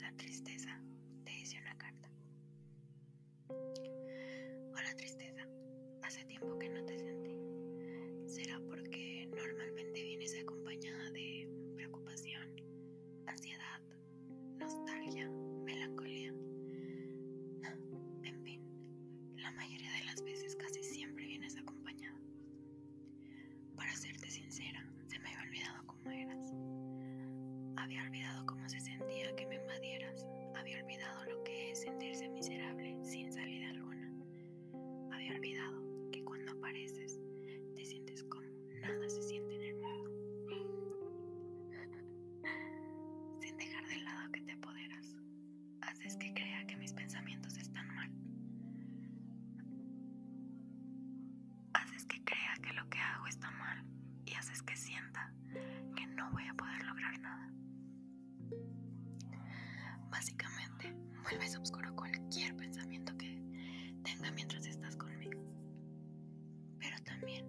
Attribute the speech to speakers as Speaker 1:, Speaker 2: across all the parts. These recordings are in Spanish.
Speaker 1: la tristeza, te hice una carta. Hola tristeza, hace tiempo que no te sentí. Será porque normalmente vienes acompañada de preocupación, ansiedad, nostalgia, melancolía. En fin, la mayoría de las veces casi siempre vienes acompañada. Para serte sincera, se me había olvidado cómo eras. Había olvidado cómo se sentía que me invadieras. Había olvidado lo que es sentirse miserable sin salida alguna. Había olvidado que cuando apareces te sientes como nada se siente en el mundo. Sin dejar de lado que te apoderas, haces que crea que mis pensamientos están mal. Haces que crea que lo que hago está mal y haces que sienta que no voy a poder Básicamente, vuelves oscuro cualquier pensamiento que tenga mientras estás conmigo. Pero también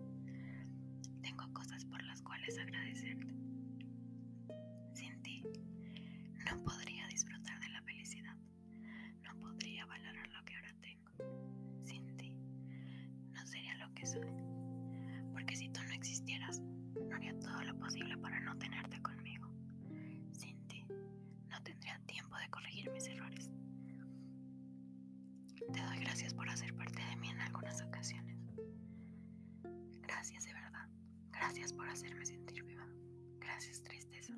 Speaker 1: tengo cosas por las cuales agradecerte. Sin ti, no podría disfrutar de la felicidad. No podría valorar lo que ahora tengo. Sin ti, no sería lo que soy. Porque si tú no existieras, no haría todo lo posible para no tenerte tiempo de corregir mis errores. Te doy gracias por hacer parte de mí en algunas ocasiones. Gracias de verdad. Gracias por hacerme sentir viva. Gracias tristeza.